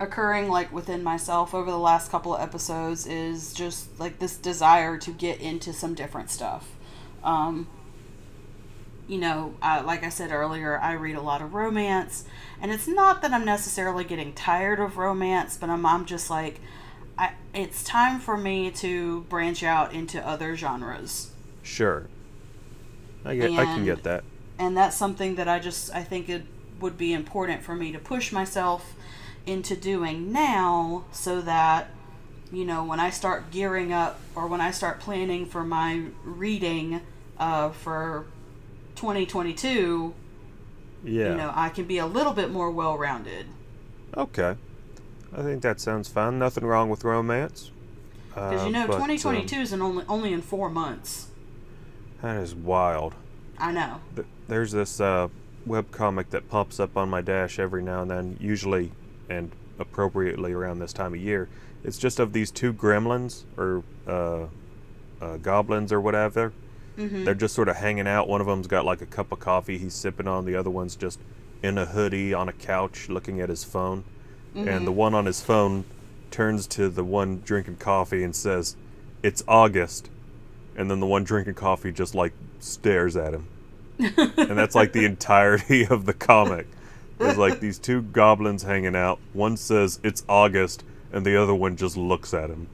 occurring like within myself over the last couple of episodes is just like this desire to get into some different stuff. Um, you know, I, like I said earlier, I read a lot of romance, and it's not that I'm necessarily getting tired of romance, but I'm, I'm just like, I, it's time for me to branch out into other genres. Sure. I get. I can get that. and that's something that I just I think it would be important for me to push myself into doing now so that you know when I start gearing up or when I start planning for my reading uh, for 2022 Yeah. you know I can be a little bit more well-rounded Okay. I think that sounds fun. Nothing wrong with romance. because Uh, you know but, um, 2022 is in only only in 4 months that is wild. I know There's this uh, web comic that pops up on my dash every now and then, usually and appropriately around this time of year. It's just of these two gremlins or uh, uh, goblins or whatever. Hmm They're just sort of hanging out. One of them's got like a cup of coffee he's sipping on. The other one's just in a hoodie on a couch looking at his phone. And the one on his phone turns to the one drinking coffee and says, It's August. And then the one drinking coffee just like stares at him. and that's like the entirety of the comic. There's like these two goblins hanging out. One says, It's August. And the other one just looks at him.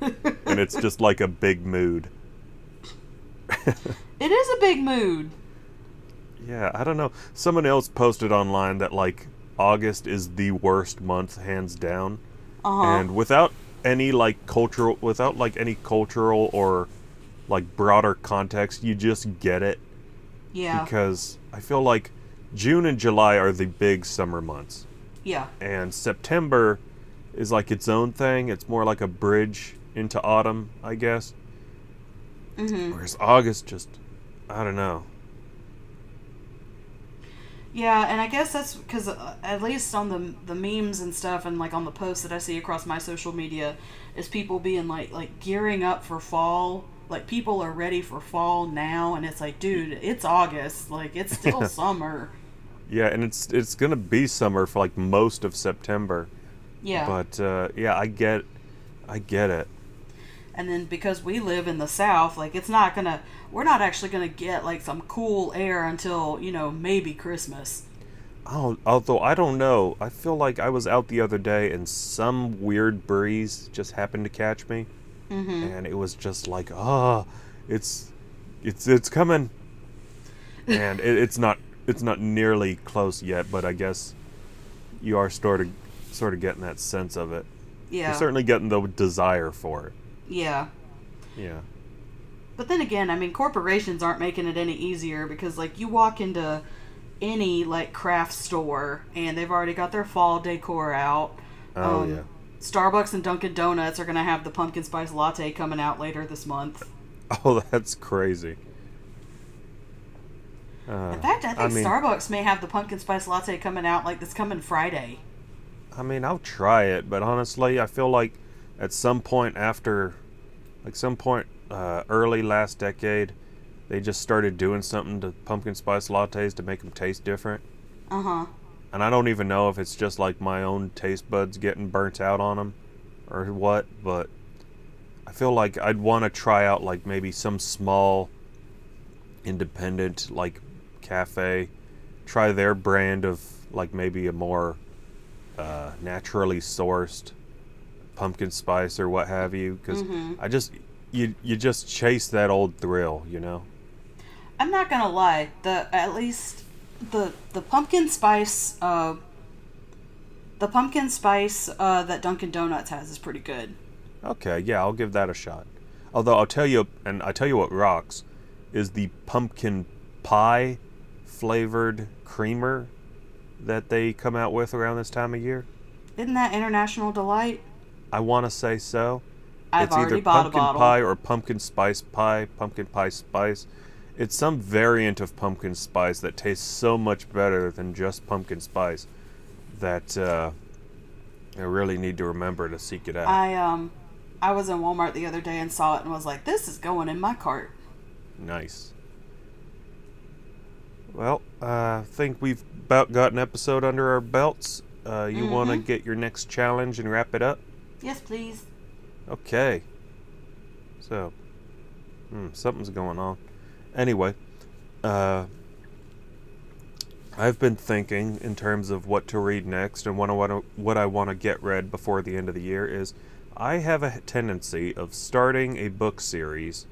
and it's just like a big mood. it is a big mood Yeah, I don't know. Someone else posted online that like August is the worst month hands down. uh-huh And without any like cultural without like any cultural or like broader context, you just get it yeah because I feel like June and July are the big summer months. yeah And September is like its own thing. It's more like a bridge into autumn, I guess. Mm-hmm. Whereas August just, I don't know. Yeah, and I guess that's because uh, at least on the the memes and stuff, and like on the posts that I see across my social media, is people being like like gearing up for fall. Like people are ready for fall now, and it's like, dude, it's August. Like it's still summer. Yeah, and it's it's gonna be summer for like most of September. Yeah. But uh, yeah, I get, I get it. And then because we live in the south like it's not gonna we're not actually gonna get like some cool air until you know maybe christmas Oh, although I don't know, I feel like I was out the other day and some weird breeze just happened to catch me, mm-hmm. and it was just like, ah, it's, it's it's coming, and it, it's not it's not nearly close yet, but I guess you are sort of sort of getting that sense of it. yeah You're certainly getting the desire for it. Yeah Yeah. but then again i mean corporations aren't making it any easier because like you walk into any like craft store and they've already got their fall decor out Oh Um, yeah. starbucks and dunkin' donuts are gonna have the pumpkin spice latte coming out later this month Oh, that's crazy. Uh, in fact i think mean, starbucks may have the pumpkin spice latte coming out like this coming friday I mean, I'll try it, but honestly, I feel like at some point after, like some point uh, early last decade, they just started doing something to pumpkin spice lattes to make them taste different. uh-huh And I don't even know if it's just like my own taste buds getting burnt out on them or what, but I feel like I'd want to try out like maybe some small independent like cafe, try their brand of like maybe a more uh, naturally sourced pumpkin spice or what have you because Mhm. I just you you just chase that old thrill, you know. I'm not gonna lie. The at least the the pumpkin spice uh the pumpkin spice uh that Dunkin' Donuts has is pretty good. Okay, yeah, I'll give that a shot. Although I'll tell you, and I tell you what rocks, is the pumpkin pie flavored creamer that they come out with around this time of year. Isn't that International Delight? I want to say so. I've it's either pumpkin pie or pumpkin spice pie, pumpkin pie spice. It's some variant of pumpkin spice that tastes so much better than just pumpkin spice that uh, I really need to remember to seek it out. I um I was in Walmart the other day and saw it and was like, this is going in my cart. Nice. Well, uh, I think we've about got an episode under our belts. Uh, you want to get your next challenge and wrap it up? Yes, please. Okay. So, hmm, something's going on. Anyway, uh, I've been thinking in terms of what to read next and what I want to what I want to get read before the end of the year is I have a tendency of starting a book series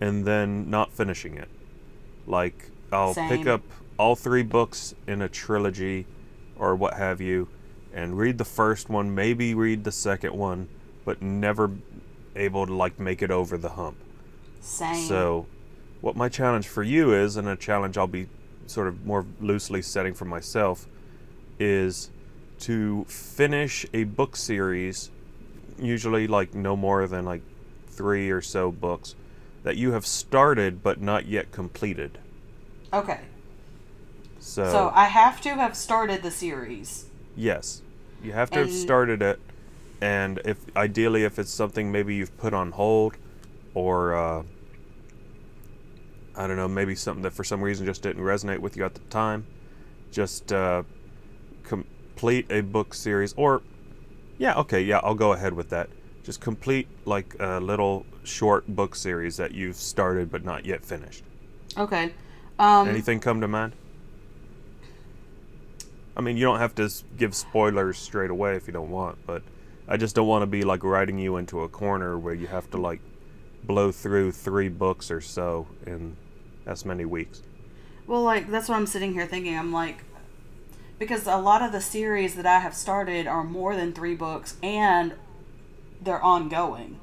and then not finishing it. Like I'll pick up all three books in a trilogy or what have you and read the first one, maybe read the second one, but never able to like make it over the hump. Same. So, what my challenge for you is, and a challenge I'll be sort of more loosely setting for myself, is to finish a book series, usually like no more than like three or so books, that you have started but not yet completed. okay. So, So I have to have started the series. yes, you have to have started it, and if ideally if it's something maybe you've put on hold, or uh, I don't know, maybe something that for some reason just didn't resonate with you at the time, just uh, complete a book series, or yeah, okay, yeah, I'll go ahead with that. Just complete like a little short book series that you've started but not yet finished. Okay. Um Anything come to mind? I mean, you don't have to give spoilers straight away if you don't want, but I just don't want to be like riding you into a corner where you have to like blow through three books or so in as many weeks. Well, like that's what I'm sitting here thinking. I'm like, because a lot of the series that I have started are more than three books, and they're ongoing.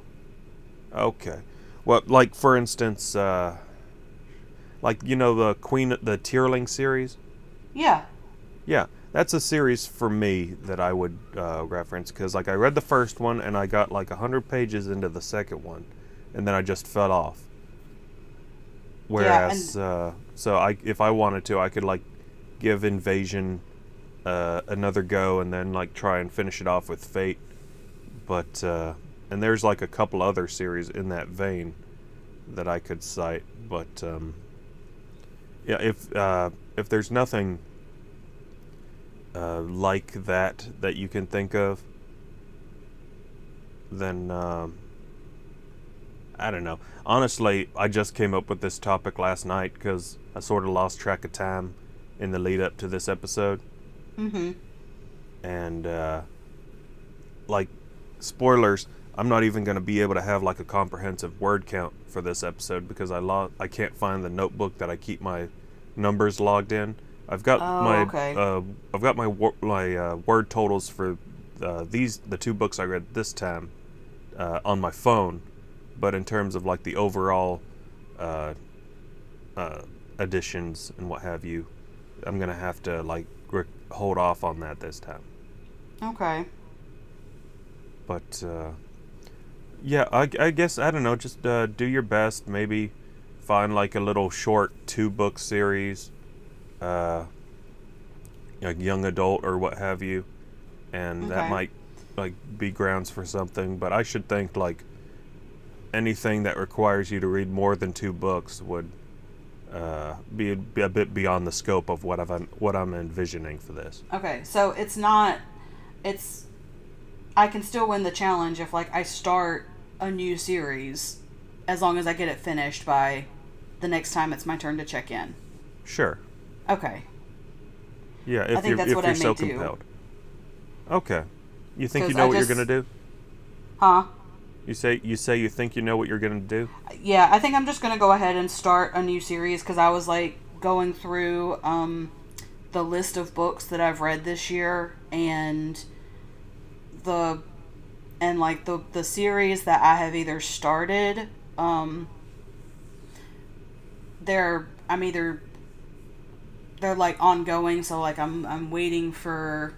Okay. Well, like for instance, uh, like you know the Queen, the Tearling series. Yeah. Yeah, that's a series for me that I would uh, reference because, like, I read the first one and I got like hundred pages into the second one, and then I just fell off. Whereas, uh, so I if I wanted to, I could like give Invasion uh, another go and then like try and finish it off with Fate. But uh, and there's like a couple other series in that vein that I could cite. But um, yeah, if uh, if there's nothing uh, like that that you can think of, then um, I don't know. Honestly, I just came up with this topic last night because I sort of lost track of time in the lead up to this episode. Mm-hmm. And uh, like spoilers, I'm not even going to be able to have like a comprehensive word count for this episode because I lo- I can't find the notebook that I keep my numbers logged in. I've got Oh, my okay. uh, I've got my wor- my uh, word totals for uh, these the two books I read this time uh, on my phone, but in terms of like the overall uh, uh, additions and what have you, I'm gonna have to like re- hold off on that this time. Okay. But uh, yeah, I, I guess I don't know. Just uh, do your best. Maybe find like a little short two book series, uh, like young adult or what have you, and that might like be grounds for something. But I should think like anything that requires you to read more than two books would. Uh, be, be a bit beyond the scope of what I've what I'm envisioning for this. Okay. So it's not. It's. I can still win the challenge if like I start a new series, as long as I get it finished by the next time it's my turn to check in. Sure. Okay. Yeah, if you're if you're so do. compelled. Okay. You think you know I what just- you're gonna do? Huh? You say you say you think you know what you're gonna do? Yeah, I think I'm just gonna go ahead and start a new series because I was like going through um, the list of books that I've read this year and the and like the the series that I have either started. Um, they're I'm either they're like ongoing, so like I'm I'm waiting for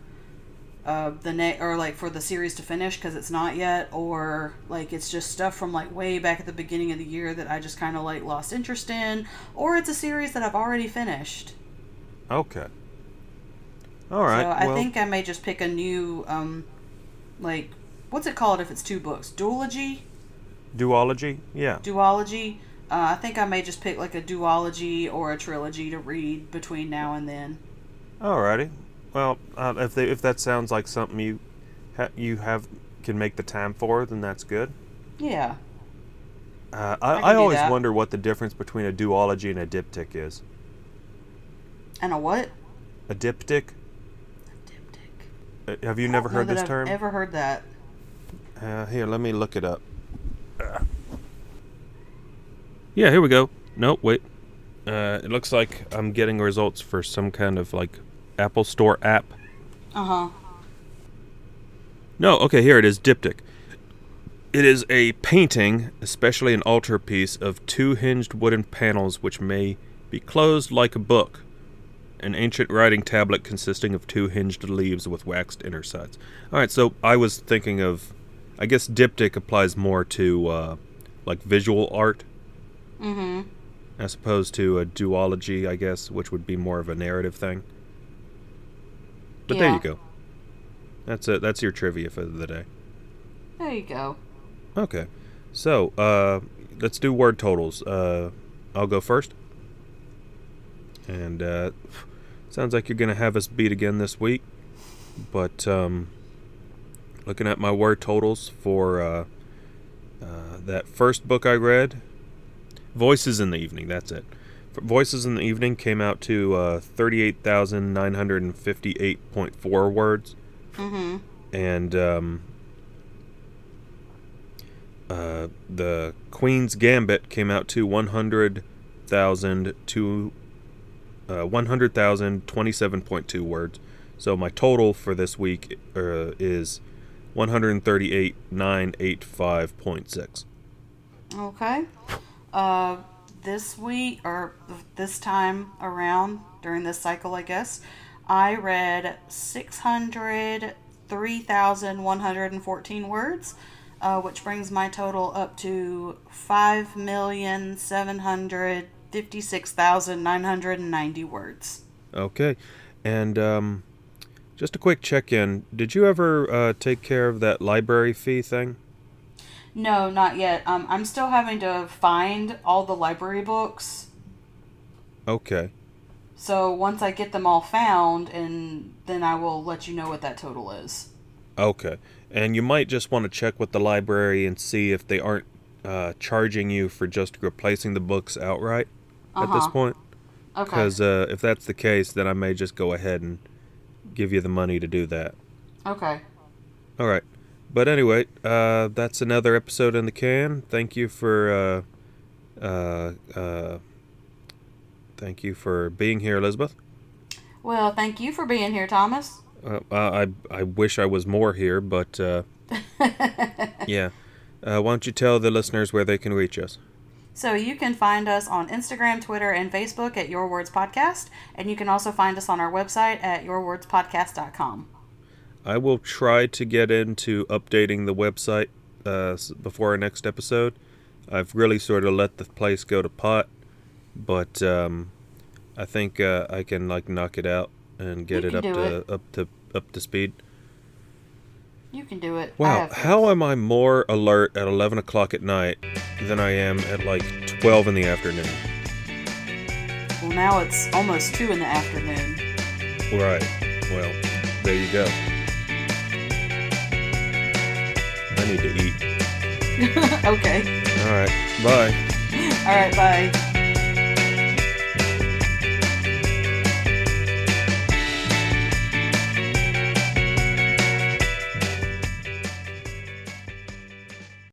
uh, the net or like for the series to finish because it's not yet, or like it's just stuff from like way back at the beginning of the year that I just kind of like lost interest in, or it's a series that I've already finished. Okay. All right. so I well, think I may just pick a new um, like what's it called if it's two books? Duology, duology. Yeah. duology. Uh, I think I may just pick like a duology or a trilogy to read between now and then. Alrighty. Well, uh, if they, if that sounds like something you ha- you have can make the time for, then that's good. Yeah. Uh, I I, I always that. wonder what the difference between a duology and a diptych is. And a what? A diptych? Diptych. Uh, have you never heard this I've term? Ever heard that? Uh, here, let me look it up. Yeah, here we go. No, wait. Uh, it looks like I'm getting results for some kind of like Apple Store app. Uh huh. No, okay, here it is. Diptych. It is a painting, especially an altarpiece, of two hinged wooden panels which may be closed like a book. An ancient writing tablet consisting of two hinged leaves with waxed inner sides. All right, so I was thinking of, I guess diptych applies more to uh, like visual art Mm-hmm. as opposed to a duology, I guess, which would be more of a narrative thing. But there you go. That's it. That's your trivia for the day. There you go. Okay. So, uh, let's do word totals. Uh, I'll go first. And, uh, sounds like you're going to have us beat again this week. But, um, looking at my word totals for, uh, uh, that first book I read, Voices in the Evening, that's it. Voices in the Evening came out to, uh, 38,958.4 words Mm-hmm. and um, uh, the Queen's Gambit came out to one hundred thousand to uh, one hundred thousand twenty-seven point two words. So my total for this week uh, is one hundred thirty-eight nine eight five point six. Okay. Uh, this week or this time around during this cycle, I guess, I read six hundred three thousand one hundred and fourteen words, uh, which brings my total up to 5,756,990 words. Okay. And um, just a quick check in. Did you ever uh, take care of that library fee thing? No, not yet. Um, I'm still having to find all the library books. Okay. So once I get them all found, and then I will let you know what that total is. Okay. And you might just want to check with the library and see if they aren't uh, charging you for just replacing the books outright at this Uh-huh. point. Okay. Because uh, if that's the case, then I may just go ahead and give you the money to do that. Okay. All right. But anyway, uh, that's another episode in the can. Thank you for uh, uh, uh, thank you for being here, Elizabeth. Well, thank you for being here, Thomas. Uh, I I wish I was more here, but uh, yeah. Uh, why don't you tell the listeners where they can reach us? So you can find us on Instagram, Twitter, and Facebook at Your Words Podcast, and you can also find us on our website at yourwordspodcast.com. I will try to get into updating the website uh, before our next episode. I've really sort of let the place go to pot, but um, I think uh, I can like knock it out and get You it up to it. up to up to speed. You can do it. Wow, how am I more alert at eleven o'clock at night than I am at like twelve in the afternoon? Well, now it's almost 2 in the afternoon. Right. Well, there you go. I need to eat. okay. All right. Bye. All right, bye.